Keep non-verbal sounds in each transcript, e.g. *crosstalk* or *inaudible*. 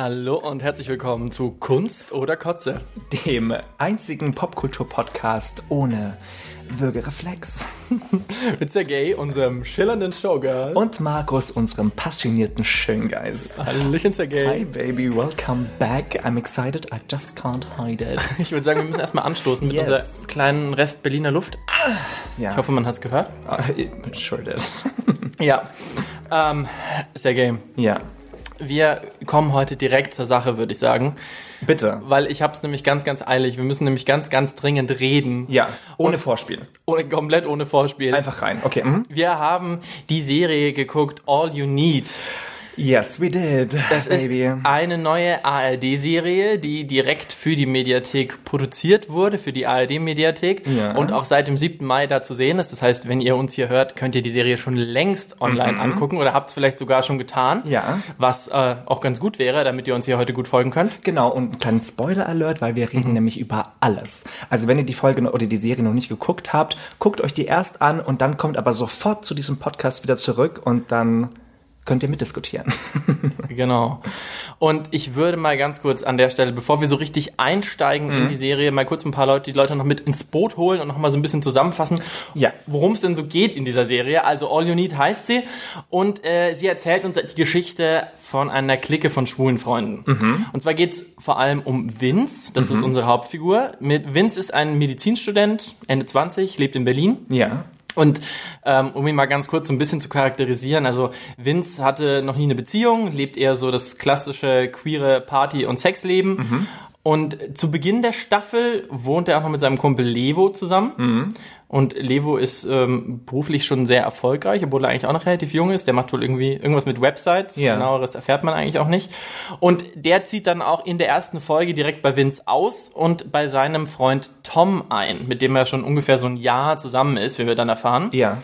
Hallo und herzlich willkommen zu Kunst oder Kotze. dem einzigen Popkultur-Podcast ohne Würgereflex. *laughs* Mit Sergei, unserem schillernden Showgirl. Und Markus, unserem passionierten Schöngeist. Hallöchen Sergei. Hi baby, welcome back. I'm excited, I just can't hide it. *laughs* Ich würde sagen, wir müssen erstmal anstoßen mit Yes. unserer kleinen Rest Berliner Luft. Ja, Ich hoffe, man hat es gehört. it sure did. Ja. Ähm, Sergei, ja, wir kommen heute direkt zur Sache, würde ich sagen. bitte. Weil ich habe es nämlich ganz, ganz eilig. Wir müssen nämlich ganz, ganz dringend reden. Ja, ohne Vorspiel. Ohne, komplett ohne Vorspiel. Einfach rein. Okay. mhm. Wir haben die Serie geguckt, All You Need. Yes, we did. Das baby. ist eine neue ARD-Serie, die direkt für die Mediathek produziert wurde, für die ARD-Mediathek Ja. und auch seit dem 7. Mai da zu sehen ist. Das heißt, wenn ihr uns hier hört, könnt ihr die Serie schon längst online angucken oder habt es vielleicht sogar schon getan. Mhm. Ja. Was äh, auch ganz gut wäre, damit ihr uns hier heute gut folgen könnt. Genau, und einen kleinen Spoiler-Alert, weil wir Mhm. reden nämlich über alles. Also wenn ihr die Folge oder die Serie noch nicht geguckt habt, guckt euch die erst an und dann kommt aber sofort zu diesem Podcast wieder zurück und dann könnt ihr mitdiskutieren. *laughs* Genau. Und ich würde mal ganz kurz an der Stelle, bevor wir so richtig einsteigen Mhm. in die Serie, mal kurz ein paar Leute, die Leute noch mit ins Boot holen und noch mal so ein bisschen zusammenfassen, Ja. worum es denn so geht in dieser Serie. Also All You Need heißt sie und äh, sie erzählt uns die Geschichte von einer Clique von schwulen Freunden. Mhm. Und zwar geht's vor allem um Vince, das ist unsere Hauptfigur. Mit Vince ist ein Medizinstudent, Ende 20, lebt in Berlin. Ja. Und ähm, um ihn mal ganz kurz so ein bisschen zu charakterisieren, also Vince hatte noch nie eine Beziehung, lebt eher so das klassische queere Party- und Sexleben. Und zu Beginn der Staffel wohnt er auch noch mit seinem Kumpel Levo zusammen. Und Levo ist ähm, beruflich schon sehr erfolgreich, obwohl er eigentlich auch noch relativ jung ist. Der macht wohl irgendwie irgendwas mit Websites. Ja. Genaueres erfährt man eigentlich auch nicht. Und der zieht dann auch in der ersten Folge direkt bei Vince aus und bei seinem Freund Tom ein, mit dem er schon ungefähr so ein Jahr zusammen ist, wie wir dann erfahren. Ja.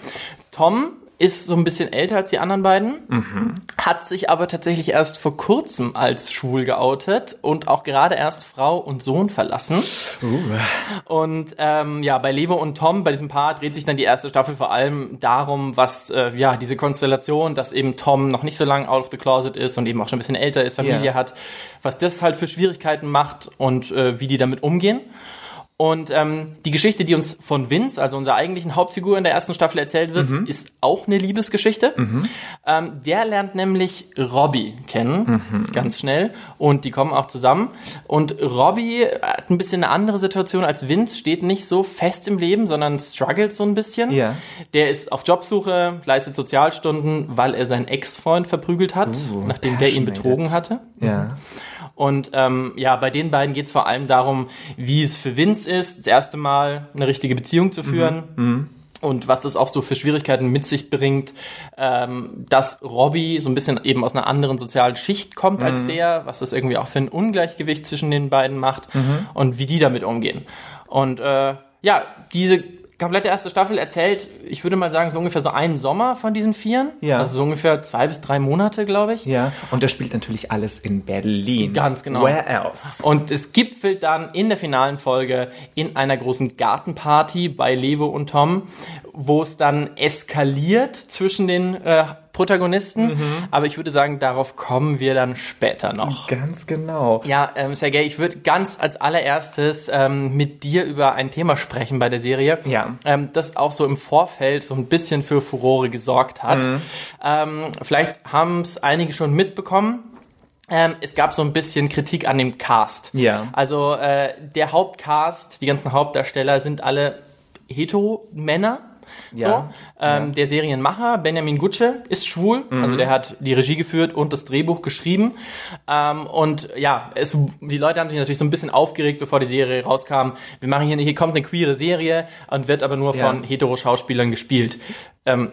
Tom ist so ein bisschen älter als die anderen beiden, hat sich aber tatsächlich erst vor kurzem als schwul geoutet und auch gerade erst Frau und Sohn verlassen. Und ähm, ja, bei Levo und Tom, bei diesem Paar, dreht sich dann die erste Staffel vor allem darum, was äh, ja diese Konstellation, dass eben Tom noch nicht so lange out of the closet ist und eben auch schon ein bisschen älter ist, Familie Ja. hat, was das halt für Schwierigkeiten macht und äh, wie die damit umgehen. Und ähm, die Geschichte, die uns von Vince, also unserer eigentlichen Hauptfigur in der ersten Staffel erzählt wird, ist auch eine Liebesgeschichte. Ähm, der lernt nämlich Robbie kennen, ganz schnell. Und die kommen auch zusammen. Und Robbie hat ein bisschen eine andere Situation als Vince, steht nicht so fest im Leben, sondern struggelt so ein bisschen. Ja. Der ist auf Jobsuche, leistet Sozialstunden, weil er seinen Ex-Freund verprügelt hat, Uh, nachdem der ihn betrogen hatte. Ja. Und ähm, ja, bei den beiden geht es vor allem darum, wie es für Vince ist, das erste Mal eine richtige Beziehung zu führen. Und was das auch so für Schwierigkeiten mit sich bringt, ähm, dass Robbie so ein bisschen eben aus einer anderen sozialen Schicht kommt als der, was das irgendwie auch für ein Ungleichgewicht zwischen den beiden macht und wie die damit umgehen. Und äh, ja, diese komplette erste Staffel erzählt, ich würde mal sagen, so ungefähr so einen Sommer von diesen Vieren. Ja. Also so ungefähr zwei bis drei Monate, glaube ich. Ja. Und das spielt natürlich alles in Berlin. Ganz genau. Where else? Und es gipfelt dann in der finalen Folge in einer großen Gartenparty bei Levo und Tom, wo es dann eskaliert zwischen den äh, Protagonisten. Aber ich würde sagen, darauf kommen wir dann später noch. Ganz genau. Ja, ähm, Sergej, ich würde ganz als allererstes ähm, mit dir über ein Thema sprechen bei der Serie, Ja. ähm, das auch so im Vorfeld so ein bisschen für Furore gesorgt hat. Mhm. Ähm, vielleicht haben es einige schon mitbekommen. Ähm, es gab so ein bisschen Kritik an dem Cast. Ja. Also äh, der Hauptcast, die ganzen Hauptdarsteller sind alle Hetero-Männer. Ja. So. Ähm, Der Serienmacher Benjamin Gutsche ist schwul, also der hat die Regie geführt und das Drehbuch geschrieben. Ähm, und ja, es, die Leute haben sich natürlich so ein bisschen aufgeregt, bevor die Serie rauskam. Wir machen hier, hier kommt eine queere Serie und wird aber nur Ja. von hetero-Schauspielern gespielt. Ähm,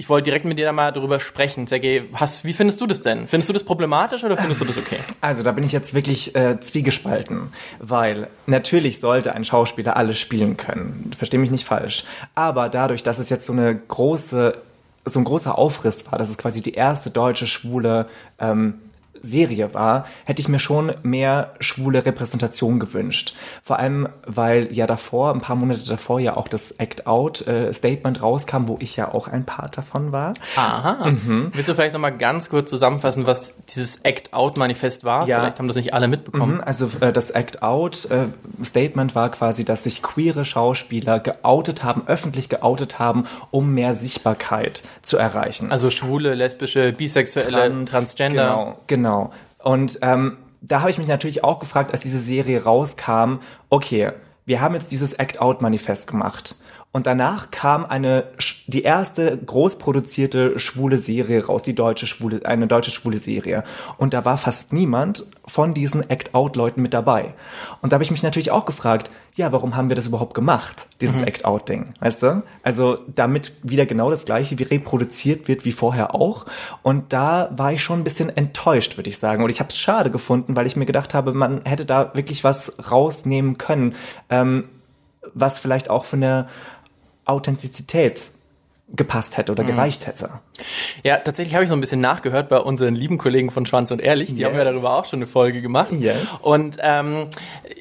ich- wollte direkt mit dir da mal drüber sprechen. Sergej, hast, wie findest du das denn? Findest du das problematisch oder findest du das okay? Also da bin ich jetzt wirklich äh, zwiegespalten, weil natürlich sollte ein Schauspieler alles spielen können. Versteh mich nicht falsch. Aber dadurch, dass es jetzt so eine große, so ein großer Aufriss war, dass es quasi die erste deutsche schwule ähm, Serie war, hätte ich mir schon mehr schwule Repräsentation gewünscht. Vor allem, weil ja davor, ein paar Monate davor ja auch das Act Out äh, Statement rauskam, wo ich ja auch ein Part davon war. Aha. Mhm. Willst du vielleicht nochmal ganz kurz zusammenfassen, was dieses Act Out Manifest war? Ja. Vielleicht haben das nicht alle mitbekommen. Mhm. Also äh, das Act Out äh, Statement war quasi, dass sich queere Schauspieler geoutet haben, öffentlich geoutet haben, um mehr Sichtbarkeit zu erreichen. Also schwule, lesbische, bisexuelle, Trans, Transgender. Genau, genau. Und ähm, da habe ich mich natürlich auch gefragt, als diese Serie rauskam, okay, wir haben jetzt dieses Act-Out-Manifest gemacht. Und danach kam eine, die erste großproduzierte schwule Serie raus, die deutsche schwule, eine deutsche schwule Serie. Und da war fast niemand von diesen Act-Out-Leuten mit dabei. Und da habe ich mich natürlich auch gefragt, ja, warum haben wir das überhaupt gemacht, dieses mhm. Act-Out-Ding, weißt du? Also damit wieder genau das gleiche wie reproduziert wird wie vorher auch. Und da war ich schon ein bisschen enttäuscht, würde ich sagen. Und ich habe es schade gefunden, weil ich mir gedacht habe, man hätte da wirklich was rausnehmen können, ähm, was vielleicht auch für eine Authentizität gepasst hätte oder mhm. gereicht hätte. Ja, tatsächlich habe ich so ein bisschen nachgehört bei unseren lieben Kollegen von Schwanz und Ehrlich. Die yes. haben ja darüber auch schon eine Folge gemacht. Yes. Und ähm,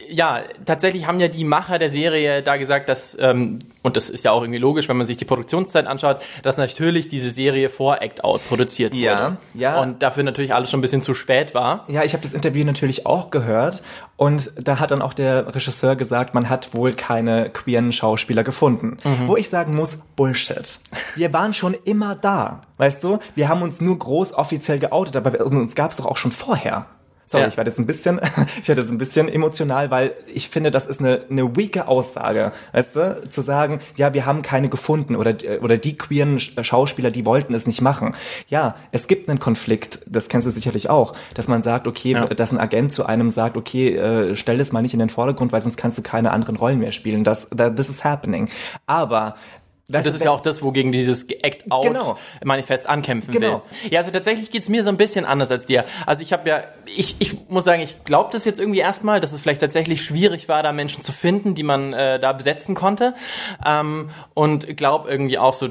ja, tatsächlich haben ja die Macher der Serie da gesagt, dass, ähm, und das ist ja auch irgendwie logisch, wenn man sich die Produktionszeit anschaut, dass natürlich diese Serie vor Act Out produziert wurde. Ja, ja. Und dafür natürlich alles schon ein bisschen zu spät war. Ja, ich habe das Interview natürlich auch gehört. Und da hat dann auch der Regisseur gesagt, man hat wohl keine queeren Schauspieler gefunden. Mhm. Wo ich sagen muss, Bullshit. Wir waren schon immer da. Weißt du, wir haben uns nur groß offiziell geoutet, aber uns gab es doch auch schon vorher. Sorry, ja. ich werde jetzt ein bisschen, *laughs* ich werde jetzt ein bisschen emotional, weil ich finde, das ist eine, eine weake Aussage, weißt du, zu sagen, ja, wir haben keine gefunden oder, oder die queeren Schauspieler, die wollten es nicht machen. Ja, es gibt einen Konflikt, das kennst du sicherlich auch, dass man sagt, okay, ja. dass ein Agent zu einem sagt, okay, äh, stell das mal nicht in den Vordergrund, weil sonst kannst du keine anderen Rollen mehr spielen. Das, that, this is happening. Aber das, das ist ja auch das, wogegen dieses Act-Out-Manifest genau. ankämpfen genau. will. Ja, also tatsächlich geht's mir so ein bisschen anders als dir. Also ich habe ja, ich, ich muss sagen, ich glaube das jetzt irgendwie erstmal, dass es vielleicht tatsächlich schwierig war, da Menschen zu finden, die man äh, da besetzen konnte. Ähm, und glaube irgendwie auch so,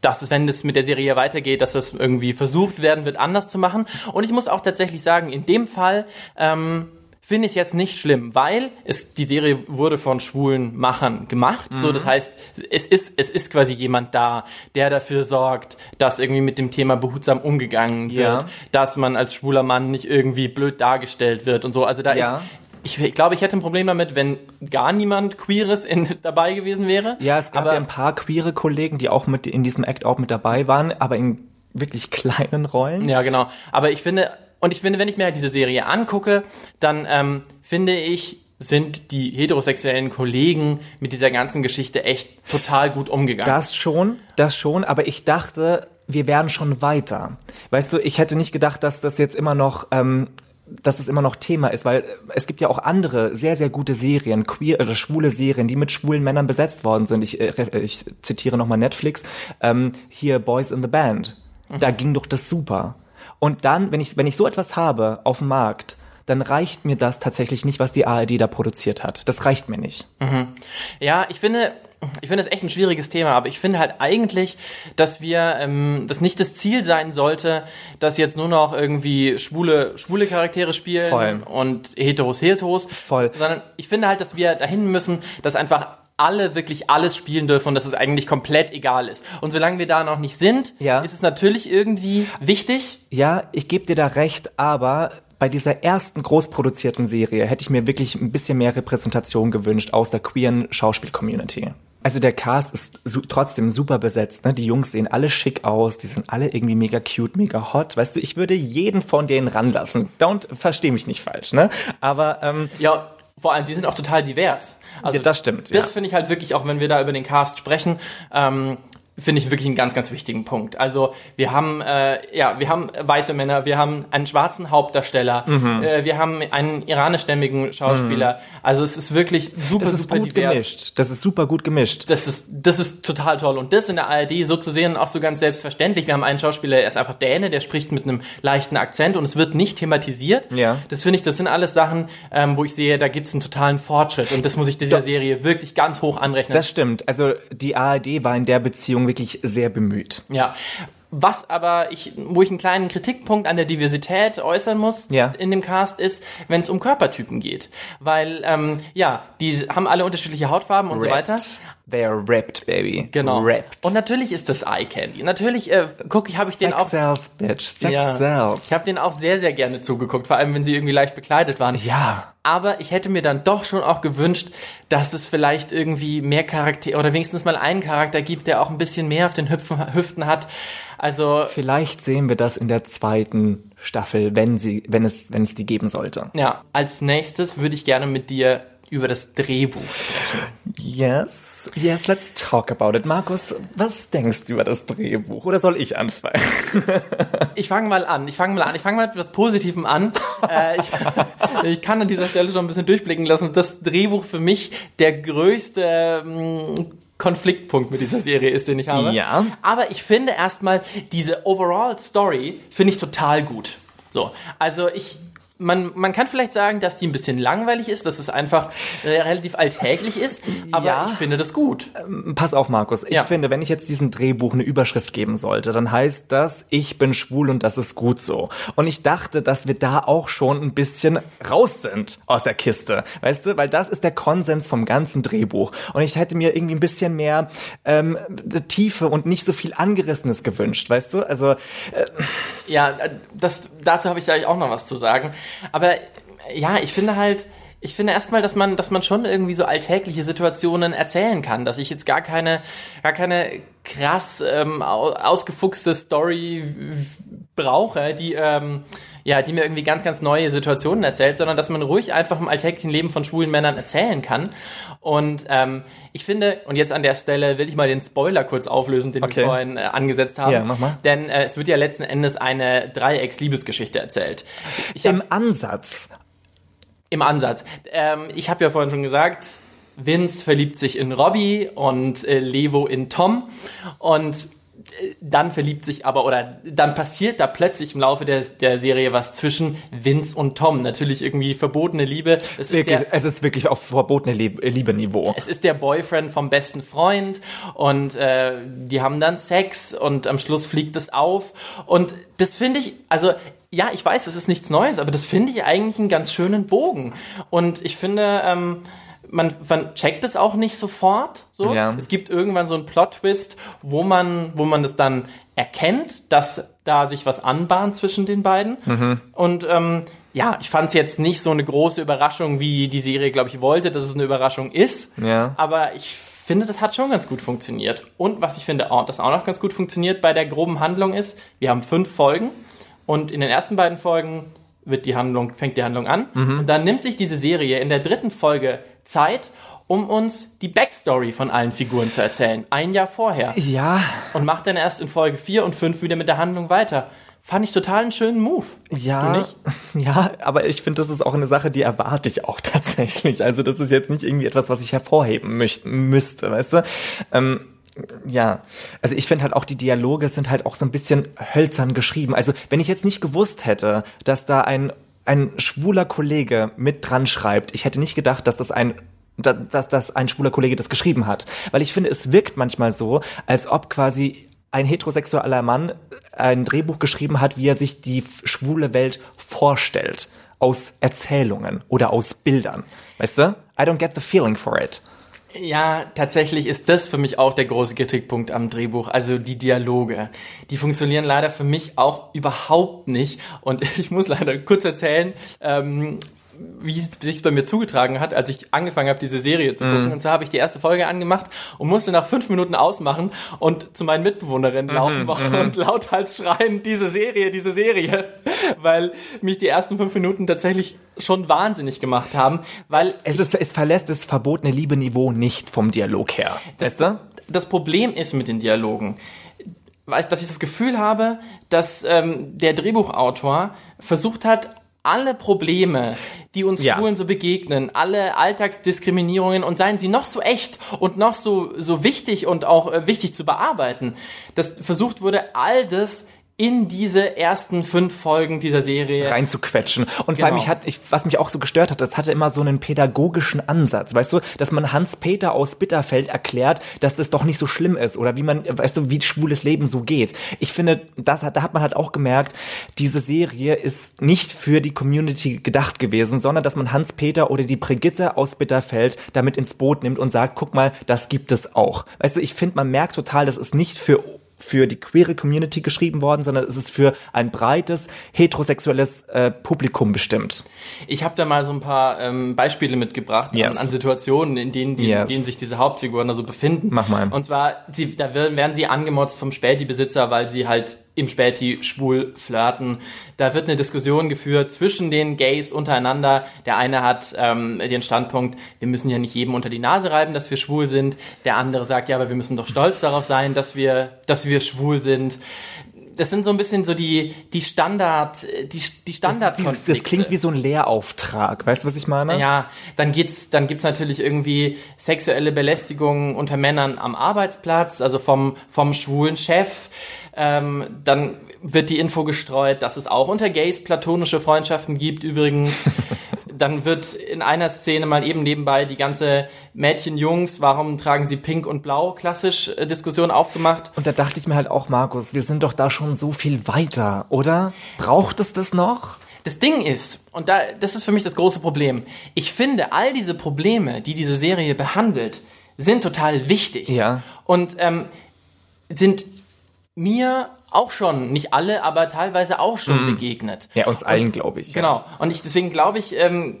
dass es, wenn es mit der Serie weitergeht, dass das irgendwie versucht werden wird, anders zu machen. Und ich muss auch tatsächlich sagen, in dem Fall ähm, finde ich jetzt nicht schlimm, weil es, die Serie wurde von schwulen Machern gemacht. Mhm. So, das heißt, es ist, es ist quasi jemand da, der dafür sorgt, dass irgendwie mit dem Thema behutsam umgegangen wird, ja. dass man als schwuler Mann nicht irgendwie blöd dargestellt wird und so. Also da ja. ist, ich, ich glaube, ich hätte ein Problem damit, wenn gar niemand Queeres in, *laughs* dabei gewesen wäre. Ja, es gab aber, ja ein paar queere Kollegen, die auch mit in diesem Act auch mit dabei waren, aber in wirklich kleinen Rollen. Ja, genau. Aber ich finde, und ich finde, wenn ich mir halt diese Serie angucke, dann ähm, finde ich, sind die heterosexuellen Kollegen mit dieser ganzen Geschichte echt total gut umgegangen. Das schon, das schon, aber ich dachte, wir wären schon weiter. Weißt du, ich hätte nicht gedacht, dass das jetzt immer noch ähm, dass es immer noch Thema ist, weil es gibt ja auch andere sehr, sehr gute Serien, queer oder schwule Serien, die mit schwulen Männern besetzt worden sind. Ich, äh, ich zitiere nochmal Netflix, ähm, hier Boys in the Band. Mhm. Da ging doch das super. Und dann, wenn ich, wenn ich so etwas habe auf dem Markt, dann reicht mir das tatsächlich nicht, was die ARD da produziert hat. Das reicht mir nicht. Mhm. Ja, ich finde, ich finde das echt ein schwieriges Thema, aber ich finde halt eigentlich, dass wir, ähm, dass nicht das Ziel sein sollte, dass jetzt nur noch irgendwie schwule, schwule Charaktere spielen Voll. und Heteros, Heteros. Voll. Sondern ich finde halt, dass wir dahin müssen, dass einfach alle wirklich alles spielen dürfen und dass es eigentlich komplett egal ist. Und solange wir da noch nicht sind, ja. ist es natürlich irgendwie wichtig. Ja, ich gebe dir da recht, aber bei dieser ersten großproduzierten Serie hätte ich mir wirklich ein bisschen mehr Repräsentation gewünscht aus der queeren Schauspiel-Community. Also der Cast ist su trotzdem super besetzt, ne? Die Jungs sehen alle schick aus, die sind alle irgendwie mega cute, mega hot. Weißt du, ich würde jeden von denen ranlassen. Don't versteh mich nicht falsch, ne? Aber ähm, ja, vor allem die sind auch total divers. Also ja, das stimmt. Das ja. finde ich halt wirklich, auch wenn wir da über den Cast sprechen, ähm, finde ich wirklich einen ganz, ganz wichtigen Punkt. Also wir haben äh, ja, wir haben weiße Männer, wir haben einen schwarzen Hauptdarsteller, mhm. äh, wir haben einen iranischstämmigen Schauspieler. Mhm. Also es ist wirklich super, das ist super gut divers. gemischt. Das ist super gut gemischt. Das ist, das ist total toll. Und das in der ARD so zu sehen, auch so ganz selbstverständlich. Wir haben einen Schauspieler, er ist einfach Däne, der spricht mit einem leichten Akzent und es wird nicht thematisiert. Ja. Das finde ich, das sind alles Sachen, ähm, wo ich sehe, da gibt es einen totalen Fortschritt. Und das muss ich dieser. Serie wirklich ganz hoch anrechnen. Das stimmt. Also die ARD war in der Beziehung wirklich sehr bemüht. Ja. Was aber ich, wo ich einen kleinen Kritikpunkt an der Diversität äußern muss Ja. in dem Cast ist, wenn es um Körpertypen geht. Weil, ähm, ja, die haben alle unterschiedliche Hautfarben und so weiter. They're ripped, baby. Genau. Ripped. Und natürlich ist das Eye Candy. Natürlich, äh, guck, ich habe ich den Sex auch. sells, bitch. Sex Ja, sells. ich habe den auch sehr, sehr gerne zugeguckt, vor allem wenn sie irgendwie leicht bekleidet waren. Ja. Aber ich hätte mir dann doch schon auch gewünscht, dass es vielleicht irgendwie mehr Charakter oder wenigstens mal einen Charakter gibt, der auch ein bisschen mehr auf den Hüpfen, Hüften hat. Also Vielleicht sehen wir das in der zweiten Staffel, wenn sie, wenn es, wenn es die geben sollte. ja, als nächstes würde ich gerne mit dir über das Drehbuch sprechen. Yes, yes, let's talk about it. Markus, was denkst du über das Drehbuch? Oder soll ich anfangen? *laughs* Ich fange mal an. Ich fange mal an. Ich fange mal mit etwas Positivem an. *laughs* äh, ich, ich kann an dieser Stelle schon ein bisschen durchblicken lassen. Das Drehbuch für mich der größte mh, Konfliktpunkt mit dieser Serie ist, den ich habe. Ja. Aber ich finde erstmal diese Overall Story finde ich total gut. So, also ich man, man kann vielleicht sagen, dass die ein bisschen langweilig ist, dass es einfach äh, relativ alltäglich ist, aber Ja. ich finde das gut. Pass auf, Markus. Ich Ja. finde, wenn ich jetzt diesem Drehbuch eine Überschrift geben sollte, dann heißt das, ich bin schwul und das ist gut so. Und ich dachte, dass wir da auch schon ein bisschen raus sind aus der Kiste. Weißt du? Weil das ist der Konsens vom ganzen Drehbuch. Und ich hätte mir irgendwie ein bisschen mehr ähm, Tiefe und nicht so viel Angerissenes gewünscht. Weißt du? Also, Ja, äh, das, dazu habe ich gleich auch noch was zu sagen. Aber ja, ich finde halt, ich finde erstmal, dass man, dass man schon irgendwie so alltägliche Situationen erzählen kann, dass ich jetzt gar keine, gar keine krass ähm, au- ausgefuchste Story brauche, die ähm, ja, die mir irgendwie ganz, ganz neue Situationen erzählt, sondern dass man ruhig einfach im alltäglichen Leben von schwulen Männern erzählen kann. Und ähm, ich finde, und jetzt an der Stelle will ich mal den Spoiler kurz auflösen, den Okay. wir vorhin äh, angesetzt haben. Ja, mach mal. Denn äh, es wird ja letzten Endes eine Dreiecks-Liebesgeschichte erzählt. Ich hab, im Ansatz. Im Ansatz. Ähm, ich habe ja vorhin schon gesagt, Vince verliebt sich in Robbie und äh, Levo in Tom. Und dann verliebt sich aber, oder dann passiert da plötzlich im Laufe der, der Serie was zwischen Vince und Tom. Natürlich irgendwie verbotene Liebe. Es ist Wirklich, der, es ist wirklich auf verbotene Lieb Liebe-Niveau. es ist der Boyfriend vom besten Freund und äh, die haben dann Sex und am Schluss fliegt es auf. Und das finde ich, also ja, ich weiß, es ist nichts Neues, aber das finde ich eigentlich einen ganz schönen Bogen. Und ich finde, ähm, man, man checkt es auch nicht sofort. So. Ja. Es gibt irgendwann so einen Plot-Twist, wo man, wo man das dann erkennt, dass da sich was anbahnt zwischen den beiden. Mhm. Und ähm, ja, ich fand es jetzt nicht so eine große Überraschung, wie die Serie, glaube ich, wollte, dass es eine Überraschung ist. Ja. Aber ich finde, das hat schon ganz gut funktioniert. Und was ich finde, auch, das auch noch ganz gut funktioniert bei der groben Handlung ist, wir haben fünf Folgen und in den ersten beiden Folgen wird die Handlung, fängt die Handlung an. Und dann nimmt sich diese Serie in der dritten Folge Zeit, um uns die Backstory von allen Figuren zu erzählen. Ein Jahr vorher. Ja, Und macht dann erst in Folge 4 und 5 wieder mit der Handlung weiter. Fand ich total einen schönen Move. Ja, Du nicht? *laughs* ja, aber ich finde, das ist auch eine Sache, die erwarte ich auch *laughs* tatsächlich. Also das ist jetzt nicht irgendwie etwas, was ich hervorheben möcht, müsste, weißt du? Ähm, ja, also ich finde halt auch die Dialoge sind halt auch so ein bisschen hölzern geschrieben. Also wenn ich jetzt nicht gewusst hätte, dass da ein ein schwuler Kollege mit dran schreibt, ich hätte nicht gedacht, dass das ein da- dass das ein schwuler Kollege das geschrieben hat, weil ich finde, es wirkt manchmal so, als ob quasi ein heterosexueller Mann ein Drehbuch geschrieben hat, wie er sich die schwule Welt vorstellt. Aus Erzählungen oder aus Bildern. Weißt du? I don't get the feeling for it. Ja, tatsächlich ist das für mich auch der große Kritikpunkt am Drehbuch, also die Dialoge. Die funktionieren leider für mich auch überhaupt nicht. Und *laughs* ich muss leider kurz erzählen, ähm, wie es sich bei mir zugetragen hat, als ich angefangen habe, diese Serie zu gucken. Und zwar habe ich die erste Folge angemacht und musste nach fünf Minuten ausmachen und zu meinen Mitbewohnerinnen laufen und lauthals schreien, diese Serie, diese Serie. Weil mich die ersten fünf Minuten tatsächlich schon wahnsinnig gemacht haben, weil Es, ist, es verlässt das verbotene Liebe-Niveau nicht vom Dialog her. Weißt du? das Problem ist mit den Dialogen, weil- dass ich das Gefühl habe, dass ähm, der Drehbuchautor versucht hat, alle Probleme, die uns Ja. Schwulen so begegnen, alle Alltagsdiskriminierungen und seien sie noch so echt und noch so, so wichtig und auch äh, wichtig zu bearbeiten, dass versucht wurde, all das in diese ersten fünf Folgen dieser Serie reinzuquetschen. Und vor allem, Genau. ich hat, ich, was mich auch so gestört hat, das hatte immer so einen pädagogischen Ansatz, weißt du, dass man Hans-Peter aus Bitterfeld erklärt, dass das doch nicht so schlimm ist oder wie man, weißt du, wie schwules Leben so geht. Ich finde, das hat, da hat man halt auch gemerkt, diese Serie ist nicht für die Community gedacht gewesen, sondern dass man Hans-Peter oder die Brigitte aus Bitterfeld damit ins Boot nimmt und sagt, guck mal, das gibt es auch. Weißt du, ich finde, man merkt total, das ist nicht für für die queere Community geschrieben worden, sondern es ist für ein breites heterosexuelles äh, Publikum bestimmt. Ich habe da mal so ein paar ähm, Beispiele mitgebracht Yes. an, an Situationen, in denen, die, Yes. in denen sich diese Hauptfiguren da so befinden. Mach mal. Und zwar, sie, da werden werden sie angemotzt vom Späti-Besitzer, weil sie halt im Späti schwul flirten. Da wird eine Diskussion geführt zwischen den Gays untereinander. Der eine hat ähm, den Standpunkt, wir müssen ja nicht jedem unter die Nase reiben, dass wir schwul sind. Der andere sagt, ja, aber wir müssen doch stolz darauf sein, dass wir, dass wir schwul sind. Das sind so ein bisschen so die, die Standard, die, die Das, ist wie, Standardkonflikte. das klingt wie so ein Lehrauftrag. Weißt du, was ich meine? Ja, dann geht's, dann gibt's natürlich irgendwie sexuelle Belästigung unter Männern am Arbeitsplatz, also vom vom schwulen Chef. Ähm, dann wird die Info gestreut, dass es auch unter Gays platonische Freundschaften gibt. Übrigens, *laughs* dann wird in einer Szene mal eben nebenbei die ganze Mädchen-Jungs, warum tragen sie Pink und Blau, klassisch äh, Diskussion aufgemacht. Und da dachte ich mir halt auch, Markus, wir sind doch da schon so viel weiter, oder? Braucht es das noch? Das Ding ist, und da, das ist für mich das große Problem, ich finde, all diese Probleme, die diese Serie behandelt, sind total wichtig. Ja. Und ähm, sind mir auch schon, nicht alle, aber teilweise auch schon begegnet. Ja, uns allen, glaube ich. Genau. Und ich, deswegen glaube ich, ähm,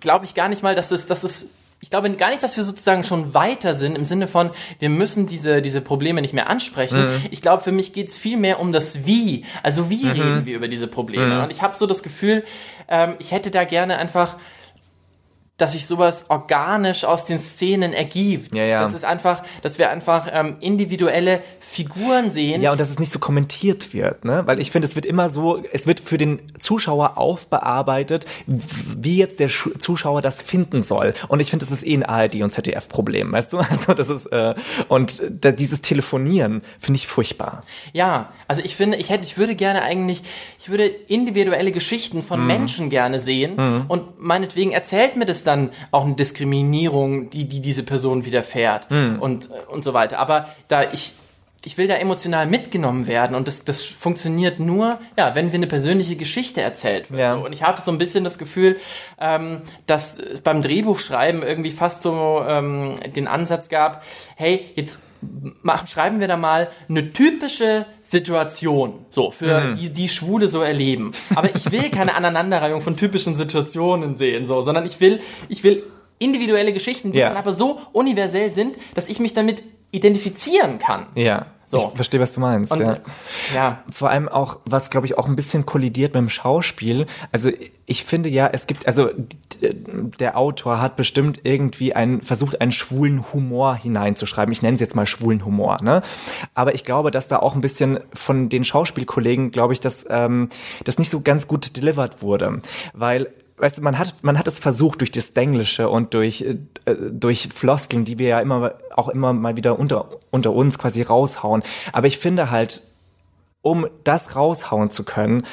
glaube ich gar nicht mal, dass es, dass es, ich glaube gar nicht, dass wir sozusagen schon weiter sind im Sinne von, wir müssen diese, diese Probleme nicht mehr ansprechen. Ich glaube, für mich geht es viel mehr um das Wie. Also wie reden wir über diese Probleme? Und ich habe so das Gefühl, ähm, ich hätte da gerne einfach dass sich sowas organisch aus den Szenen ergibt. Ja, ja. Das ist einfach, dass wir einfach ähm, individuelle Figuren sehen. Ja, und dass es nicht so kommentiert wird, ne? Weil ich finde, es wird immer so, es wird für den Zuschauer aufbearbeitet, wie jetzt der Schu Zuschauer das finden soll. Und ich finde, das ist eh ein ARD- und ZDF-Problem, weißt du? *laughs* Also das ist, äh, und dieses Telefonieren finde ich furchtbar. Ja, also ich finde, ich hätte, ich würde gerne eigentlich, ich würde individuelle Geschichten Mhm. von Menschen gerne sehen und meinetwegen erzählt mir das dann auch eine Diskriminierung, die, die diese Person widerfährt Mhm. und, und so weiter. Aber da ich, ich will da emotional mitgenommen werden und das, das funktioniert nur, ja, wenn wir eine persönliche Geschichte erzählt wird. Ja. So. Und ich habe so ein bisschen das Gefühl, ähm, dass es beim Drehbuchschreiben irgendwie fast so ähm, den Ansatz gab, hey, jetzt machen, schreiben wir da mal eine typische Situation, so, für die, die Schwule so erleben. Aber ich will keine *laughs* Aneinanderreihung von typischen Situationen sehen, so, sondern ich will, ich will individuelle Geschichten, die Ja. dann aber so universell sind, dass ich mich damit identifizieren kann. Ja. So. Ich verstehe, was du meinst. Und ja. äh, ja, vor allem auch, was glaube ich auch ein bisschen kollidiert mit dem Schauspiel. Also ich finde ja, es gibt, also der Autor hat bestimmt irgendwie einen, versucht, einen schwulen Humor hineinzuschreiben. Ich nenne es jetzt mal schwulen Humor, ne? Aber ich glaube, dass da auch ein bisschen von den Schauspielkollegen, glaube ich, dass ähm, das nicht so ganz gut delivered wurde. Weil Weißt du, man hat, man hat es versucht durch das Englische und durch, äh, durch Floskeln, die wir ja immer, auch immer mal wieder unter, unter uns quasi raushauen. Aber ich finde halt, um das raushauen zu können,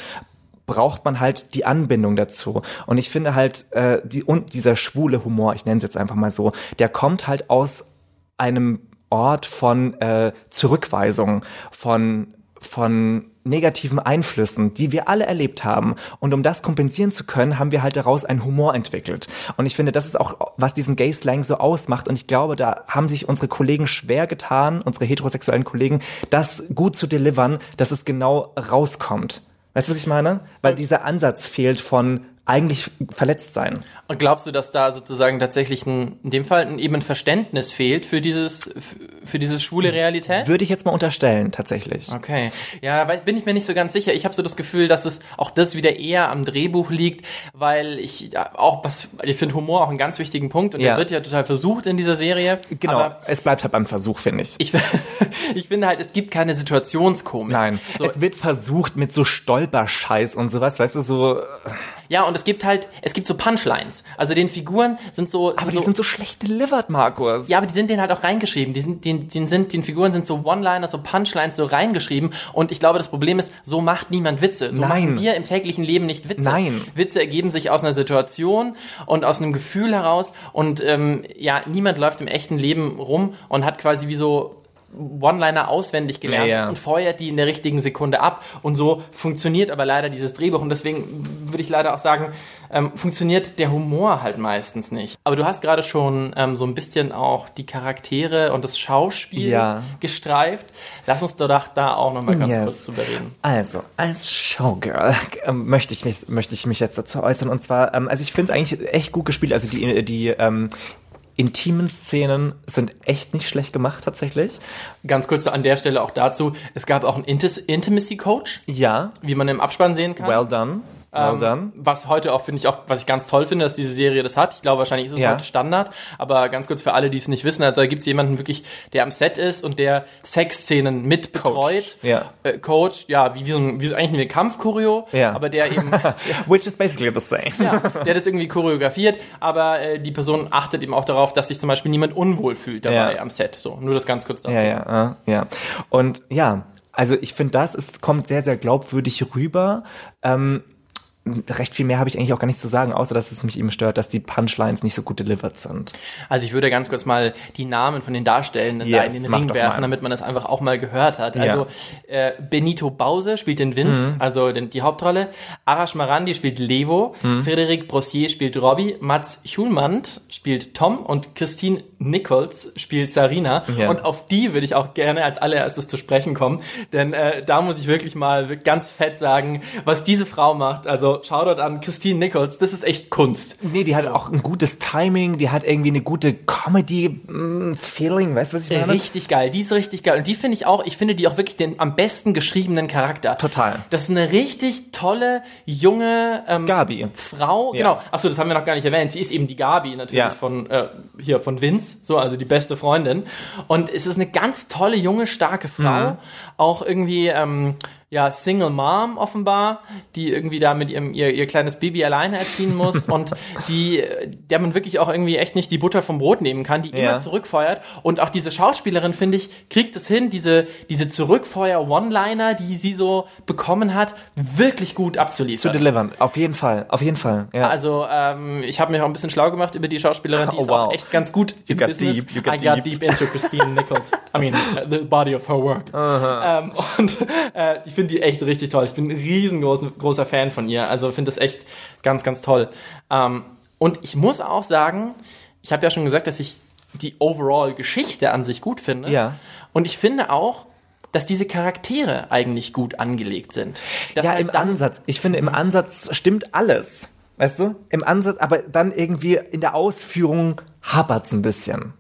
braucht man halt die Anbindung dazu. Und ich finde halt, äh, die, und dieser schwule Humor, ich nenne es jetzt einfach mal so, der kommt halt aus einem Ort von äh, Zurückweisung, von, von negativen Einflüssen, die wir alle erlebt haben. Und um das kompensieren zu können, haben wir halt daraus einen Humor entwickelt. Und ich finde, das ist auch, was diesen Gay-Slang so ausmacht. Und ich glaube, da haben sich unsere Kollegen schwer getan, unsere heterosexuellen Kollegen, das gut zu delivern, dass es genau rauskommt. Weißt du, was ich meine? Weil dieser Ansatz fehlt von eigentlich verletzt sein. Und glaubst du, dass da sozusagen tatsächlich ein, in dem Fall ein, eben ein Verständnis fehlt für dieses, für diese schwule Realität? Würde ich jetzt mal unterstellen, tatsächlich. Okay. Ja, weil, bin ich mir nicht so ganz sicher. Ich habe so das Gefühl, dass es auch das wieder eher am Drehbuch liegt, weil ich auch was, ich finde Humor auch einen ganz wichtigen Punkt und Ja. der wird ja total versucht in dieser Serie. Genau. Aber es bleibt halt beim Versuch, finde ich. ich, *laughs* ich finde halt, es gibt keine Situationskomik. Nein, So, es wird versucht mit so Stolperscheiß und sowas, weißt du, so. Ja, und es gibt halt, es gibt so Punchlines. Also den Figuren sind so. Aber sind die so, sind so schlecht delivered, Markus. ja, aber die sind denen halt auch reingeschrieben. Die sind, die, die sind, den Figuren sind so One-Liner, so Punchlines so reingeschrieben. Und ich glaube, das Problem ist, so macht niemand Witze. So Nein. machen wir im täglichen Leben nicht Witze. Nein. Witze ergeben sich aus einer Situation und aus einem Gefühl heraus. Und ähm, ja, niemand läuft im echten Leben rum und hat quasi wie so One-Liner auswendig gelernt Ja, ja. und feuert die in der richtigen Sekunde ab. Und so funktioniert aber leider dieses Drehbuch. Und deswegen würde ich leider auch sagen, ähm, funktioniert der Humor halt meistens nicht. Aber du hast gerade schon ähm, so ein bisschen auch die Charaktere und das Schauspiel Ja. gestreift. Lass uns doch da auch nochmal ganz Yes. kurz drüber reden. Also, als Showgirl ähm, möchte, ich mich, möchte ich mich jetzt dazu äußern. Und zwar, ähm, also ich finde es eigentlich echt gut gespielt. Also die, die ähm, intimen Szenen sind echt nicht schlecht gemacht tatsächlich. Ganz kurz an der Stelle auch dazu. Es gab auch einen Intimacy Coach, Ja, wie man im Abspann sehen kann. well done. Ähm, done. Was heute auch, finde ich auch, was ich ganz toll finde, dass diese Serie das hat. Ich glaube, wahrscheinlich ist es Ja. heute Standard. Aber ganz kurz für alle, die es nicht wissen, also da gibt es jemanden wirklich, der am Set ist und der Sexszenen mit betreut. ja. Äh, Coach, ja, wie, wie, so ein, wie so eigentlich eine Kampfchoreo, Ja. aber der eben, *laughs* Which is basically the same. ja, der das irgendwie choreografiert, aber äh, die Person achtet eben auch darauf, dass sich zum Beispiel niemand unwohl fühlt dabei Ja. am Set. So, nur das ganz kurz dazu. Ja, ja, äh, ja. Und ja, also ich finde, das ist, kommt sehr, sehr glaubwürdig rüber. Ähm, recht viel mehr habe ich eigentlich auch gar nicht zu sagen, außer dass es mich eben stört, dass die Punchlines nicht so gut delivered sind. Also ich würde ganz kurz mal die Namen von den Darstellenden da Yes, in den Ring werfen, mal. damit man das einfach auch mal gehört hat. Ja. Also äh, Benito Bause spielt den Vince, also den, die Hauptrolle. Arash Marandi spielt Levo. Frédéric Brossier spielt Robbie. Mats Schulmand spielt Tom und Christine Nichols spielt Sarina. Ja. Und auf die würde ich auch gerne als allererstes zu sprechen kommen, denn äh, da muss ich wirklich mal ganz fett sagen, was diese Frau macht. Also Shoutout an Christine Nichols, das ist echt Kunst. Nee, die hat auch ein gutes Timing, die hat irgendwie eine gute Comedy-Feeling, weißt du, was ich meine? Richtig geil, die ist richtig geil. Und die finde ich auch, ich finde die auch wirklich den am besten geschriebenen Charakter. Total. Das ist eine richtig tolle, junge ähm, Gabi. Frau. Ja. Genau. Achso, das haben wir noch gar nicht erwähnt. Sie ist eben die Gabi natürlich Ja. von äh, hier von Vince, so, also die beste Freundin. Und es ist eine ganz tolle, junge, starke Frau. Mhm. Auch irgendwie, ähm, ja, Single Mom offenbar, die irgendwie da mit ihrem ihr, ihr kleines Baby alleine erziehen muss *laughs* und die, der man wirklich auch irgendwie echt nicht die Butter vom Brot nehmen kann, die Ja. immer zurückfeuert. Und auch diese Schauspielerin, finde ich, kriegt es hin, diese, diese Zurückfeuer-One-Liner, die sie so bekommen hat, wirklich gut Zu abzuliefern. delivern, auf jeden Fall, auf jeden Fall. Ja. Also ähm, ich habe mich auch ein bisschen schlau gemacht über die Schauspielerin, *laughs* die Oh, ist auch wow. echt ganz gut You im got Business. deep, you got I got deep. deep into Christine Nichols. I mean, uh, the body of her work. Ähm, *laughs* und äh, ich finde die echt richtig toll. Ich bin ein riesengroßer großer Fan von ihr. Also finde das echt ganz, ganz toll. Ähm, und ich muss auch sagen, ich habe ja schon gesagt, dass ich die Overall-Geschichte an sich gut finde. Ja. Und ich finde auch, dass diese Charaktere eigentlich gut angelegt sind. Dass ja, halt im Ansatz. Ich finde, im Ansatz stimmt alles. Weißt du? Im Ansatz, aber dann irgendwie in der Ausführung hapert's ein bisschen.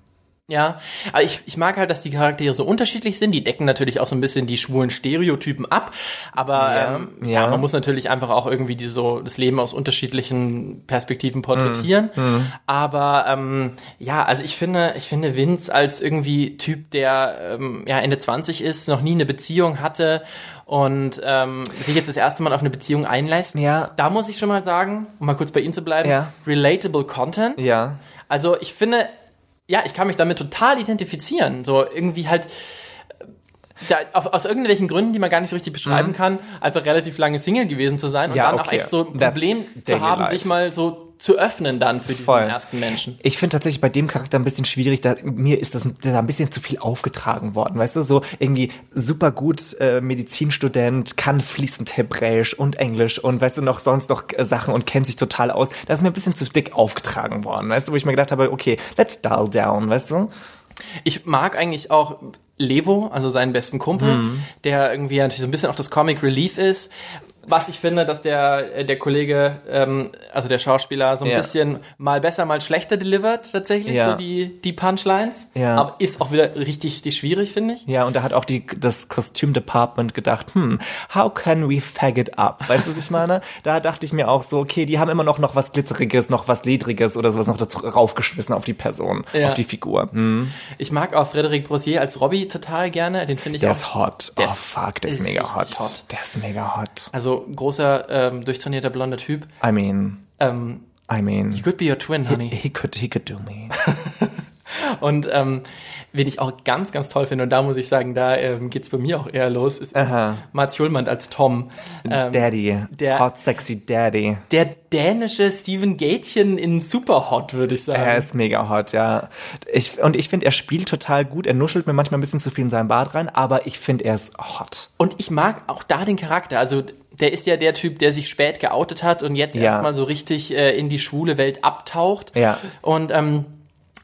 Ja, aber ich, ich mag halt, dass die Charaktere so unterschiedlich sind. Die decken natürlich auch so ein bisschen die schwulen Stereotypen ab. Aber Ja, ähm, ja. ja. man muss natürlich einfach auch irgendwie die so das Leben aus unterschiedlichen Perspektiven porträtieren. Mhm. Aber ähm, ja, also ich finde, ich finde Vince als irgendwie Typ, der ähm, ja Ende 20 ist, noch nie eine Beziehung hatte und ähm, sich jetzt das erste Mal auf eine Beziehung einlässt. Ja. Da muss ich schon mal sagen, um mal kurz bei Ihnen zu bleiben, Ja. relatable Content. Ja. Also ich finde, ja, ich kann mich damit total identifizieren. So irgendwie halt da, auf, aus irgendwelchen Gründen, die man gar nicht so richtig beschreiben kann, einfach relativ lange Single gewesen zu sein und Mhm. Ja, dann auch okay. echt so ein That's Problem zu daily haben, life. sich mal so zu öffnen dann für diesen Voll. ersten Menschen. Ich finde tatsächlich bei dem Charakter ein bisschen schwierig, da, mir ist das da ein bisschen zu viel aufgetragen worden, weißt du, so irgendwie super gut äh, Medizinstudent, kann fließend Hebräisch und Englisch und weißt du noch sonst noch äh, Sachen und kennt sich total aus. Das ist mir ein bisschen zu dick aufgetragen worden, weißt du, wo ich mir gedacht habe, okay, let's dial down, weißt du? Ich mag eigentlich auch Levo, also seinen besten Kumpel, Mhm. der irgendwie natürlich so ein bisschen auch das Comic Relief ist. Was ich finde, dass der, äh, der Kollege, ähm, also der Schauspieler, so ein Ja. bisschen mal besser, mal schlechter delivert, tatsächlich, Ja. so die, die Punchlines. Ja. Aber ist auch wieder richtig, richtig schwierig, finde ich. Ja, und da hat auch die, das Kostümdepartment gedacht, hm, how can we fag it up? Weißt du, was ich meine? *laughs* Da dachte ich mir auch so, okay, die haben immer noch, noch was Glitzeriges, noch was Ledriges oder sowas noch dazu raufgeschmissen auf die Person, Ja. auf die Figur. Hm. Ich mag auch Frederic Brossier als Robbie total gerne. Den finde ich Der auch. ist hot. Der oh ist fuck, der ist mega hot. hot. Der ist mega hot. Also Also großer, ähm, durchtrainierter blonder Typ. I mean, Ähm, I mean, he could be your twin, honey. he could, he could do me. *laughs* *laughs* Und ähm, wen ich auch ganz, ganz toll finde, und da muss ich sagen, da ähm, geht's bei mir auch eher los, ist Aha. Mats Schulmann als Tom. Ähm, Daddy, der- hot sexy Daddy. der dänische Steven Gätchen in Superhot, würde ich sagen. Er ist mega hot, ja. Ich, und ich finde, er spielt total gut. Er nuschelt mir manchmal ein bisschen zu viel in seinen Bart rein, aber ich finde, er ist hot. Und ich mag auch da den Charakter. Also der ist ja der Typ, der sich spät geoutet hat und jetzt Ja. erstmal so richtig äh, in die schwule Welt abtaucht. Ja. Und ähm,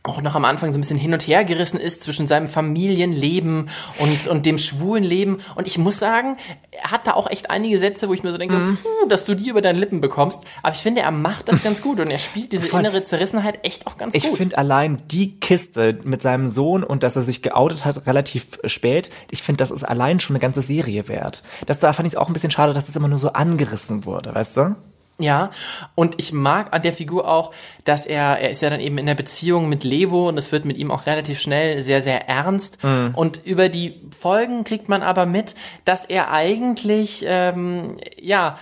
auch noch am Anfang so ein bisschen hin und her gerissen ist zwischen seinem Familienleben und, und dem schwulen Leben. Und ich muss sagen, er hat da auch echt einige Sätze, wo ich mir so denke, Mhm. dass du die über deine Lippen bekommst. Aber ich finde, er macht das ganz gut und er spielt diese Voll. innere Zerrissenheit echt auch ganz Ich gut. finde allein die Kiste mit seinem Sohn und dass er sich geoutet hat relativ spät, ich finde, das ist allein schon eine ganze Serie wert. Das da fand ich es auch ein bisschen schade, dass das immer nur so angerissen wurde, weißt du? Ja, und ich mag an der Figur auch, dass er, er ist ja dann eben in der Beziehung mit Levo und es wird mit ihm auch relativ schnell sehr, sehr ernst. Und über die Folgen kriegt man aber mit, dass er eigentlich, ähm, ja,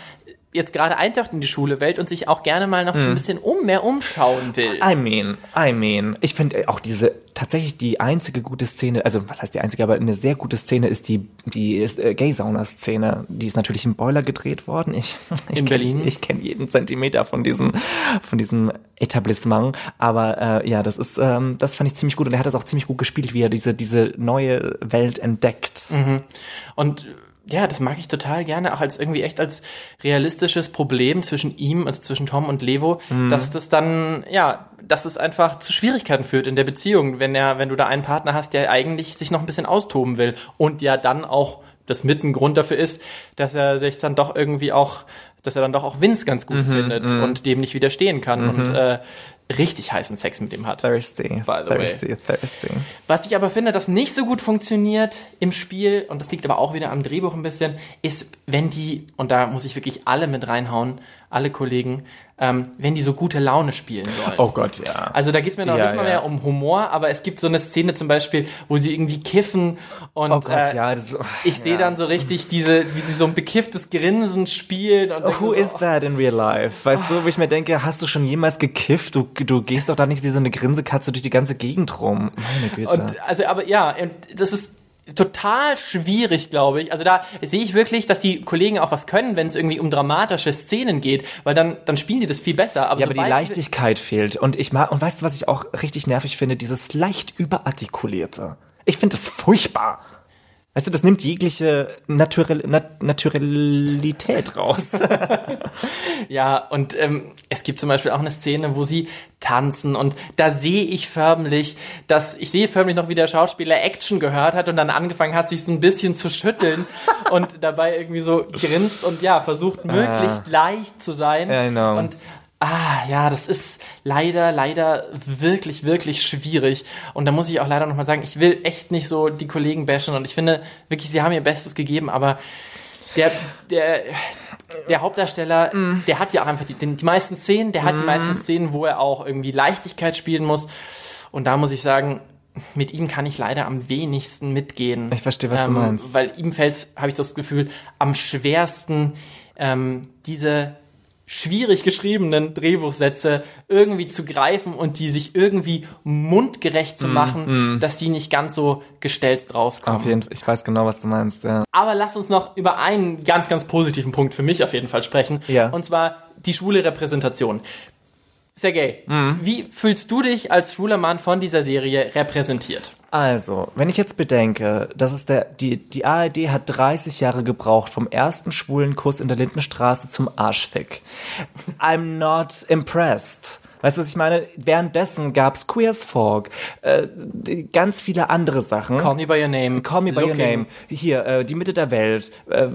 jetzt gerade eintaucht in die Schulewelt und sich auch gerne mal noch so ein bisschen um, mehr umschauen will. I mean, I mean, ich finde auch diese tatsächlich die einzige gute Szene, also was heißt die einzige, aber eine sehr gute Szene ist die die ist, äh, Gay-Sauna-Szene. Die ist natürlich im Boiler gedreht worden. Ich, *laughs* ich In kenn, Berlin? Ich kenne jeden Zentimeter von diesem von diesem Etablissement, aber äh, ja, das ist ähm, das fand ich ziemlich gut und er hat das auch ziemlich gut gespielt, wie er diese diese neue Welt entdeckt. Und ja, das mag ich total gerne, auch als irgendwie echt als realistisches Problem zwischen ihm, also zwischen Tom und Levo, dass das dann, ja, dass es einfach zu Schwierigkeiten führt in der Beziehung, wenn er, wenn du da einen Partner hast, der eigentlich sich noch ein bisschen austoben will und ja dann auch das mit ein Grund dafür ist, dass er sich dann doch irgendwie auch, dass er dann doch auch Vince ganz gut findet und dem nicht widerstehen kann. Und äh, richtig heißen Sex mit ihm hat. Thirsty, By the way. thirsty, thirsty. Was ich aber finde, das nicht so gut funktioniert im Spiel, und das liegt aber auch wieder am Drehbuch ein bisschen, ist, wenn die, und da muss ich wirklich alle mit reinhauen, alle Kollegen, ähm, wenn die so gute Laune spielen sollen. Oh Gott, ja. Also da geht's mir noch Ja, nicht mal ja. mehr um Humor, aber es gibt so eine Szene zum Beispiel, wo sie irgendwie kiffen und Oh Gott, äh, ja, das ist, ich sehe dann so richtig diese, wie sie so ein bekifftes Grinsen spielt. Und Who so, is that in real life? Weißt du, wo ich mir denke, hast du schon jemals gekifft? Du, du gehst doch da nicht wie so eine Grinsekatze durch die ganze Gegend rum. Meine Güte. Und also, aber ja, und das ist total schwierig, glaube ich. Also da sehe ich wirklich, dass die Kollegen auch was können, wenn es irgendwie um dramatische Szenen geht, weil dann, dann spielen die das viel besser. Aber, ja, aber die Leichtigkeit fehlt. Und ich mag, und weißt du, was ich auch richtig nervig finde? Dieses leicht überartikulierte. Ich finde das furchtbar. Weißt du, das nimmt jegliche Naturell, Nat Naturalität raus. *laughs* *laughs* Ja, und ähm, es gibt zum Beispiel auch eine Szene, wo sie tanzen und da sehe ich förmlich, dass ich sehe förmlich noch, wie der Schauspieler Action gehört hat und dann angefangen hat, sich so ein bisschen zu schütteln *laughs* und dabei irgendwie so grinst und ja, versucht möglichst leicht zu sein. I know. Und ah, ja, das ist leider, leider wirklich, wirklich schwierig. Und da muss ich auch leider nochmal sagen, ich will echt nicht so die Kollegen bashen und ich finde wirklich, sie haben ihr Bestes gegeben, aber der, der, der Hauptdarsteller, der hat ja auch einfach die, den, die meisten Szenen, der hat die meisten Szenen, wo er auch irgendwie Leichtigkeit spielen muss. Und da muss ich sagen, mit ihm kann ich leider am wenigsten mitgehen. Ich verstehe, was du meinst. Weil ihm fällt, habe ich das Gefühl, am schwersten ähm, diese schwierig geschriebenen Drehbuchsätze irgendwie zu greifen und die sich irgendwie mundgerecht zu machen, dass die nicht ganz so gestelzt rauskommen. Auf jeden Fall, ich weiß genau, was du meinst, ja. Aber lass uns noch über einen ganz, ganz positiven Punkt für mich auf jeden Fall sprechen. Ja. Und zwar die schwule Repräsentation. Sergej, wie fühlst du dich als schwuler Mann von dieser Serie repräsentiert? Also, wenn ich jetzt bedenke, dass es der, die, die ARD hat 30 Jahre gebraucht vom ersten schwulen Kuss in der Lindenstraße zum Arschfick. I'm not impressed. Weißt du, was ich meine? Währenddessen gab's Queer as Folk, äh, ganz viele andere Sachen. Call me by your name. Call me by your Looking. name. Hier, äh, die Mitte der Welt. Äh,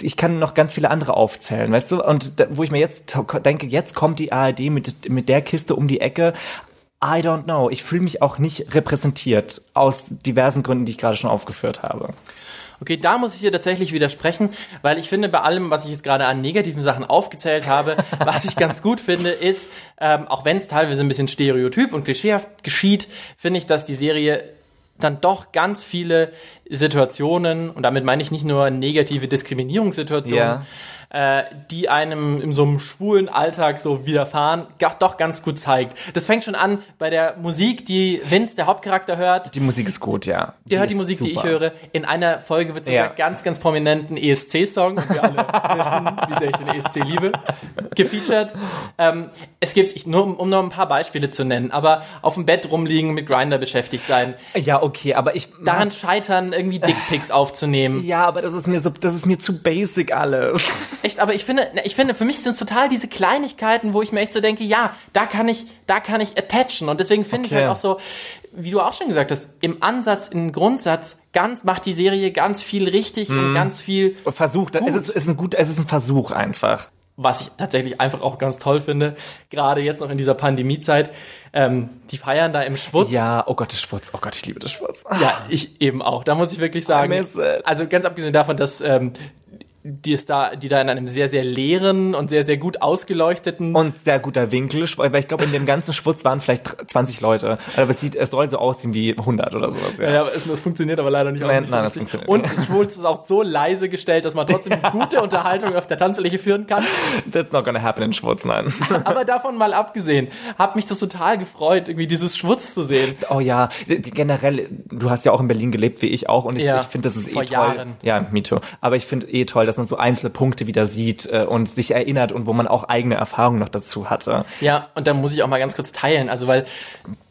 ich kann noch ganz viele andere aufzählen, weißt du? Und da, wo ich mir jetzt denke, jetzt kommt die ARD mit, mit der Kiste um die Ecke. I don't know. Ich fühle mich auch nicht repräsentiert aus diversen Gründen, die ich gerade schon aufgeführt habe. Okay, da muss ich dir tatsächlich widersprechen, weil ich finde, bei allem, was ich jetzt gerade an negativen Sachen aufgezählt habe, *laughs* was ich ganz gut finde, ist, ähm, auch wenn es teilweise ein bisschen stereotyp und klischeehaft geschieht, finde ich, dass die Serie dann doch ganz viele Situationen, und damit meine ich nicht nur negative Diskriminierungssituationen, Ja. Äh, die einem in so einem schwulen Alltag so widerfahren, doch ganz gut zeigt. Das fängt schon an bei der Musik, die Vince, der Hauptcharakter, hört. Die Musik ist gut, ja. Die, hört die Musik, die ich super. höre. In einer Folge wird sogar Ja. ganz, ganz prominent ein ESC-Song, wir alle *laughs* wissen, wie sehr ich den ESC liebe, gefeatured. Ähm, es gibt, ich, nur, um- um noch ein paar Beispiele zu nennen, aber auf dem Bett rumliegen, mit Grinder beschäftigt sein, Ja, okay, aber ich. daran scheitern, irgendwie Dickpics *laughs* aufzunehmen. ja, aber das ist mir so, das ist mir zu basic alles. *laughs* Echt, aber ich finde, ich finde, für mich sind es total diese Kleinigkeiten, wo ich mir echt so denke, ja, da kann ich, da kann ich attachen. Und deswegen finde ich Okay. halt auch so, wie du auch schon gesagt hast, im Ansatz, im Grundsatz, ganz, macht die Serie ganz viel richtig Mhm. und ganz viel Versuch, das- es ist, es ist ein gut, es ist ein Versuch einfach. was ich tatsächlich einfach auch ganz toll finde, gerade jetzt noch in dieser Pandemiezeit, ähm, die feiern da im Schwutz. Ja, oh Gott, der Schwutz, oh Gott, ich liebe den Schwutz. Ja, ich eben auch. Da muss ich wirklich sagen. Also ganz abgesehen davon, dass ähm, die ist da, die da in einem sehr, sehr leeren und sehr, sehr gut ausgeleuchteten Und sehr guter Winkel, weil ich glaube, in dem ganzen Schwutz waren vielleicht 20 Leute. Aber es sieht, es soll so aussehen wie 100 oder sowas. Ja. Ja, es, das funktioniert aber leider nicht. Nein, nicht nein, so das funktioniert Und Schwulz ist auch so leise gestellt, dass man trotzdem *laughs* gute Unterhaltung auf der Tanzfläche führen kann. That's not gonna happen in Schwutz, nein. *laughs* Aber davon mal abgesehen, hat mich das total gefreut, irgendwie dieses Schwutz zu sehen. Oh ja, generell, du hast ja auch in Berlin gelebt, wie ich auch, und ich, Ja, ich finde, das ist vor eh toll. Jahren. Ja, me too. Aber ich finde eh toll, dass man so einzelne Punkte wieder sieht äh, und sich erinnert und wo man auch eigene Erfahrungen noch dazu hatte. Ja, und da muss ich auch mal ganz kurz teilen, also weil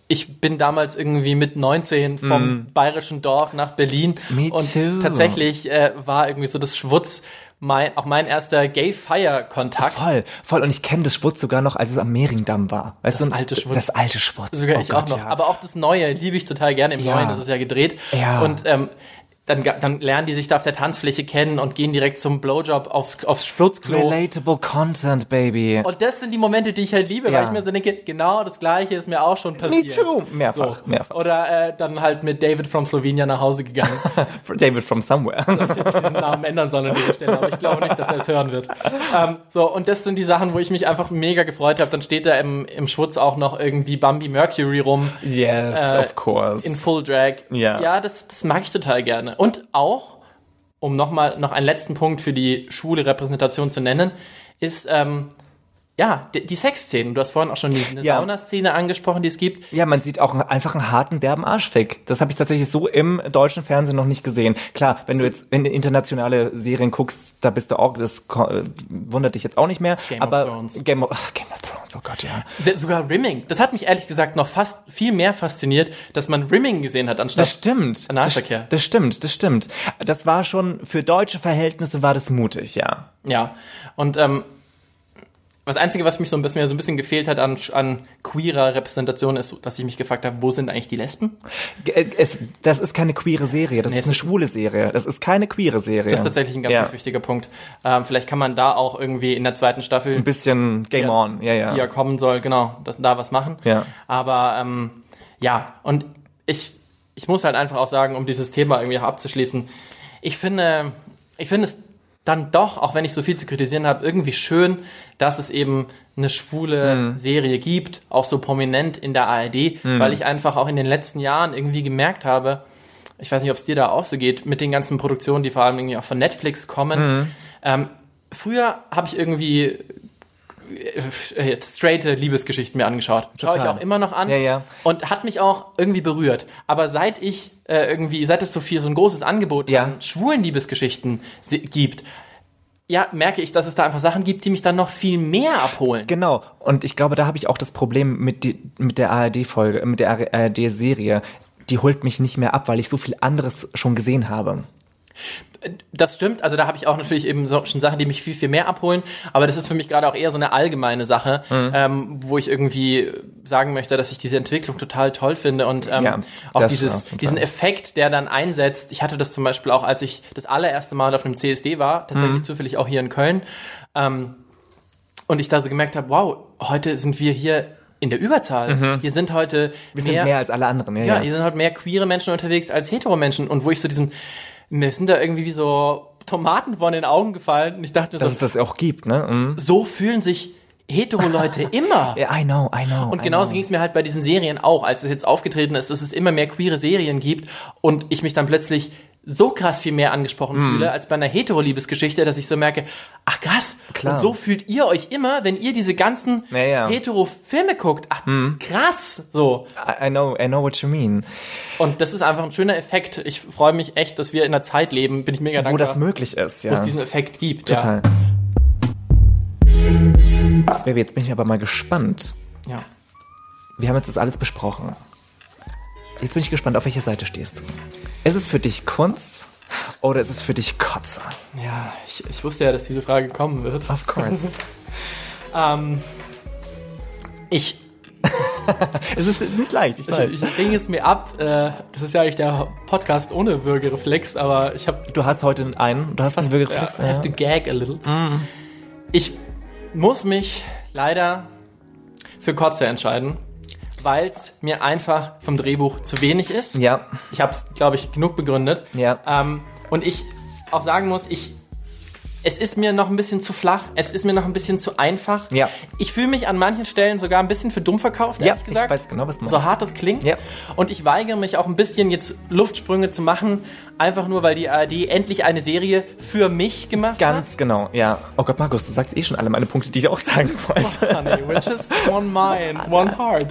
ich bin damals irgendwie mit 19 vom bayerischen Dorf nach Berlin Mm. Me und too. tatsächlich äh, war irgendwie so das Schwutz mein, auch mein erster Gay-Fire-Kontakt. Voll, voll. Und ich kenne das Schwutz sogar noch, als es am Mehringdamm war. Weißt Das du, alte Schwutz. Das alte Schwutz. Sogar oh ich Gott, auch noch. Ja. Aber auch das Neue liebe ich total gerne. Im Ja. Neuen, das ist ja gedreht. Ja. Und ähm, dann, dann lernen die sich da auf der Tanzfläche kennen und gehen direkt zum Blowjob aufs, aufs Schlutzklo. Relatable Content, baby. Und das sind die Momente, die ich halt liebe, Ja. weil ich mir so denke, genau das Gleiche ist mir auch schon passiert. Me too. Mehrfach, So. mehrfach. Oder äh, dann halt mit David from Slovenia nach Hause gegangen. *laughs* David from somewhere. ich hätte diesen Namen ändern sollen an dieser Stelle, aber ich glaube nicht, dass er es hören wird. Ähm, so, und das sind die Sachen, wo ich mich einfach mega gefreut habe. Dann steht da im, im Schwutz auch noch irgendwie Bambi Mercury rum. yes, Äh, of course. in Full Drag. Ja. Ja, das, das mag ich total gerne. Und auch, um nochmal noch einen letzten Punkt für die schwule Repräsentation zu nennen, ist, ähm, ja, die, die Sexszenen. Du hast vorhin auch schon die, Ja. Saunaszene angesprochen, die es gibt. Ja, man sieht auch einfach einen harten, derben Arschfick. Das habe ich tatsächlich so im deutschen Fernsehen noch nicht gesehen. Klar, wenn du jetzt du internationale Serien guckst, da bist du auch, das wundert dich jetzt auch nicht mehr. Game of aber Thrones. Game of, ach, Game of Thrones, oh Gott, ja. Sogar Rimming. Das hat mich ehrlich gesagt noch fast viel mehr fasziniert, dass man Rimming gesehen hat, anstatt Das stimmt. Das, Analverkehr. das stimmt, das stimmt. Das war schon, für deutsche Verhältnisse war das mutig, ja. Ja, und ähm, das Einzige, was mich so ein bisschen, mir so ein bisschen gefehlt hat an, an queerer Repräsentation, ist, dass ich mich gefragt habe, wo sind eigentlich die Lesben? Äh, Es, das ist keine queere Serie, das Nee, ist eine schwule Serie. Das ist keine queere Serie. Das ist tatsächlich ein ganz, ja. ganz wichtiger Punkt. Ähm, vielleicht kann man da auch irgendwie in der zweiten Staffel, Ein bisschen Game Ja. On, ja, ja. die ja kommen soll, genau, das, da was machen. Ja. Aber ähm, ja, und ich, ich muss halt einfach auch sagen, um dieses Thema irgendwie auch abzuschließen, ich finde, ich finde es dann doch, auch wenn ich so viel zu kritisieren habe, irgendwie schön, dass es eben eine schwule Mhm. Serie gibt, auch so prominent in der ARD, weil ich einfach auch in den letzten Jahren irgendwie gemerkt habe, ich weiß nicht, ob es dir da auch so geht, mit den ganzen Produktionen, die vor allem irgendwie auch von Netflix kommen. Mhm. Ähm, früher habe ich irgendwie jetzt straighte Liebesgeschichten mir angeschaut. Schaue ich auch immer noch an. Ja, ja. Und hat mich auch irgendwie berührt. Aber seit ich äh, irgendwie, seit es so viel, so ein großes Angebot Ja. an schwulen Liebesgeschichten gibt, ja, merke ich, dass es da einfach Sachen gibt, die mich dann noch viel mehr abholen. Genau. Und ich glaube, da habe ich auch das Problem mit, die, mit der ARD-Folge, mit der ARD-Serie. Die holt mich nicht mehr ab, weil ich so viel anderes schon gesehen habe. Das stimmt, also da habe ich auch natürlich eben so, schon Sachen, die mich viel, viel mehr abholen, aber das ist für mich gerade auch eher so eine allgemeine Sache, Mhm. ähm, wo ich irgendwie sagen möchte, dass ich diese Entwicklung total toll finde und ähm, Ja, auch dieses, diesen. Effekt, der dann einsetzt. Ich hatte das zum Beispiel auch, als ich das allererste Mal auf einem CSD war, tatsächlich Mhm. zufällig auch hier in Köln, ähm, und ich da so gemerkt habe, wow, heute sind wir hier in der Überzahl. Hier sind heute Mhm. Wir sind mehr als alle anderen. Ja, ja, ja. hier sind halt mehr queere Menschen unterwegs als hetero Menschen. Und wo ich so diesen, mir sind da irgendwie wie so Tomaten vor den Augen gefallen. Und ich dachte mir Dass so, es das auch gibt, ne? Mhm. so fühlen sich hetero Leute *laughs* immer. Ja, I know, I know. Und genauso ging es mir halt bei diesen Serien auch, als es jetzt aufgetreten ist, dass es immer mehr queere Serien gibt und ich mich dann plötzlich so krass viel mehr angesprochen Mhm. fühle als bei einer hetero-Liebesgeschichte, dass ich so merke, ach krass, Klar. und so fühlt ihr euch immer, wenn ihr diese ganzen Ja, ja. hetero-Filme guckt. Ach, krass, so. I, I know, I know what you mean. Und das ist einfach ein schöner Effekt. Ich freue mich echt, dass wir in einer Zeit leben, bin ich mega Wo dankbar, das möglich ist, wo ja. es diesen Effekt gibt. Total. Baby, jetzt bin ich aber mal gespannt. Ja. ja. Wir haben jetzt das alles besprochen. Jetzt bin ich gespannt, auf welcher Seite stehst du. Ist es für dich Kunst oder ist es für dich Kotze? Ja, ich, ich wusste ja, dass diese Frage kommen wird. Of course. *laughs* Ähm, ich, *laughs* es, ist, es ist nicht leicht, ich weiß. ich, ich ringe es mir ab. Äh, das ist ja eigentlich der Podcast ohne Würgereflex, aber ich habe du hast heute einen, du hast einen Würgereflex. Ja, I have to gag a little. Ich muss mich leider für Kotze entscheiden, weil es mir einfach vom Drehbuch zu wenig ist. Ja, Ich habe es, glaube ich, genug begründet. Ja. Ähm, und ich auch sagen muss, ich es ist mir noch ein bisschen zu flach, es ist mir noch ein bisschen zu einfach. Ja. Ich fühle mich an manchen Stellen sogar ein bisschen für dumm verkauft, Ja, ehrlich ich gesagt. weiß genau, was du So meinst. hart das klingt. Ja. Und ich weigere mich auch ein bisschen jetzt Luftsprünge zu machen, einfach nur, weil die ARD endlich eine Serie für mich gemacht ganz genau, ja. Oh Gott, Markus, du sagst eh schon alle meine Punkte, die ich auch sagen *laughs* wollte. hat. Honey, we're just one mind, one heart.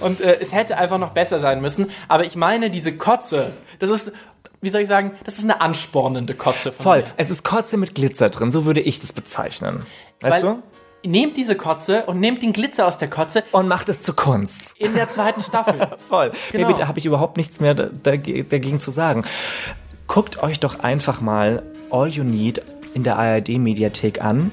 Und äh, es hätte einfach noch besser sein müssen. Aber ich meine, diese Kotze, das ist, wie soll ich sagen, das ist eine anspornende Kotze von Voll. mir. Es ist Kotze mit Glitzer drin, so würde ich das bezeichnen. Weißt Weil, du? Nehmt diese Kotze und nehmt den Glitzer aus der Kotze Und macht es zu Kunst. in der zweiten Staffel. *laughs* Voll. Genau. Baby, da habe ich überhaupt nichts mehr da- dage- dagegen zu sagen. Guckt euch doch einfach mal All You Need in der ARD-Mediathek an.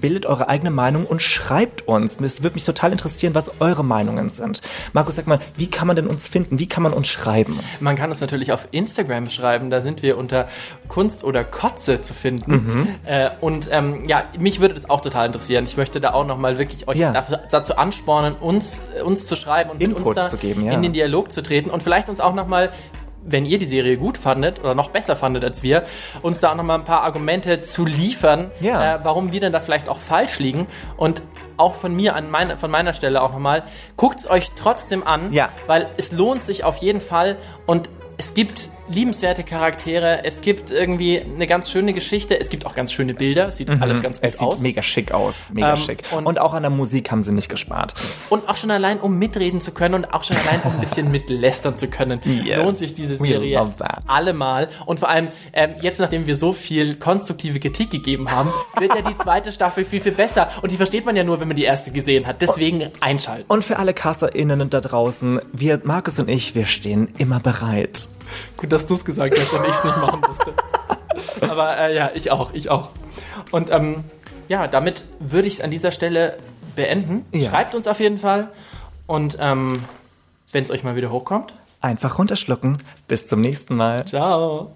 Bildet eure eigene Meinung und schreibt uns. Es würde mich total interessieren, was eure Meinungen sind. Markus, sag mal, wie kann man denn uns finden? Wie kann man uns schreiben? Man kann es natürlich auf Instagram schreiben, da sind wir unter Kunst oder Kotze zu finden. Mhm. Äh, und ähm, ja, mich würde das auch total interessieren. Ich möchte da auch nochmal wirklich euch Ja. dafür, dazu anspornen, uns, äh, uns zu schreiben und Input uns da zu geben, ja. in den Dialog zu treten und vielleicht uns auch nochmal wenn ihr die Serie gut fandet oder noch besser fandet als wir, uns da auch nochmal ein paar Argumente zu liefern, Ja. äh, warum wir denn da vielleicht auch falsch liegen. Und auch von mir an meine, von meiner Stelle auch nochmal, guckt's euch trotzdem an, Ja. weil es lohnt sich auf jeden Fall und es gibt liebenswerte Charaktere, es gibt irgendwie eine ganz schöne Geschichte, es gibt auch ganz schöne Bilder, es sieht alles ganz gut Mhm. Es sieht aus. mega schick aus. Mega Ähm, schick. und- Und, auch an der Musik haben sie nicht gespart. Und auch schon allein, um mitreden zu können und auch schon allein, um ein bisschen *laughs* mitlästern zu können, Yes. lohnt sich diese Serie allemal. Und vor allem, ähm, jetzt nachdem wir so viel konstruktive Kritik gegeben haben, *laughs* wird ja die zweite Staffel viel, viel besser. Und die versteht man ja nur, wenn man die erste gesehen hat. Deswegen einschalten. Und für alle CasterInnen da draußen, wir, Markus und ich, wir stehen immer bereit. Gut, dass du es gesagt hast und ich es nicht machen musste. *laughs* Aber äh, ja, ich auch, ich auch. Und ähm, ja, damit würde ich es an dieser Stelle beenden. Ja. Schreibt uns auf jeden Fall. Und ähm, wenn es euch mal wieder hochkommt. Einfach runterschlucken. Bis zum nächsten Mal. Ciao.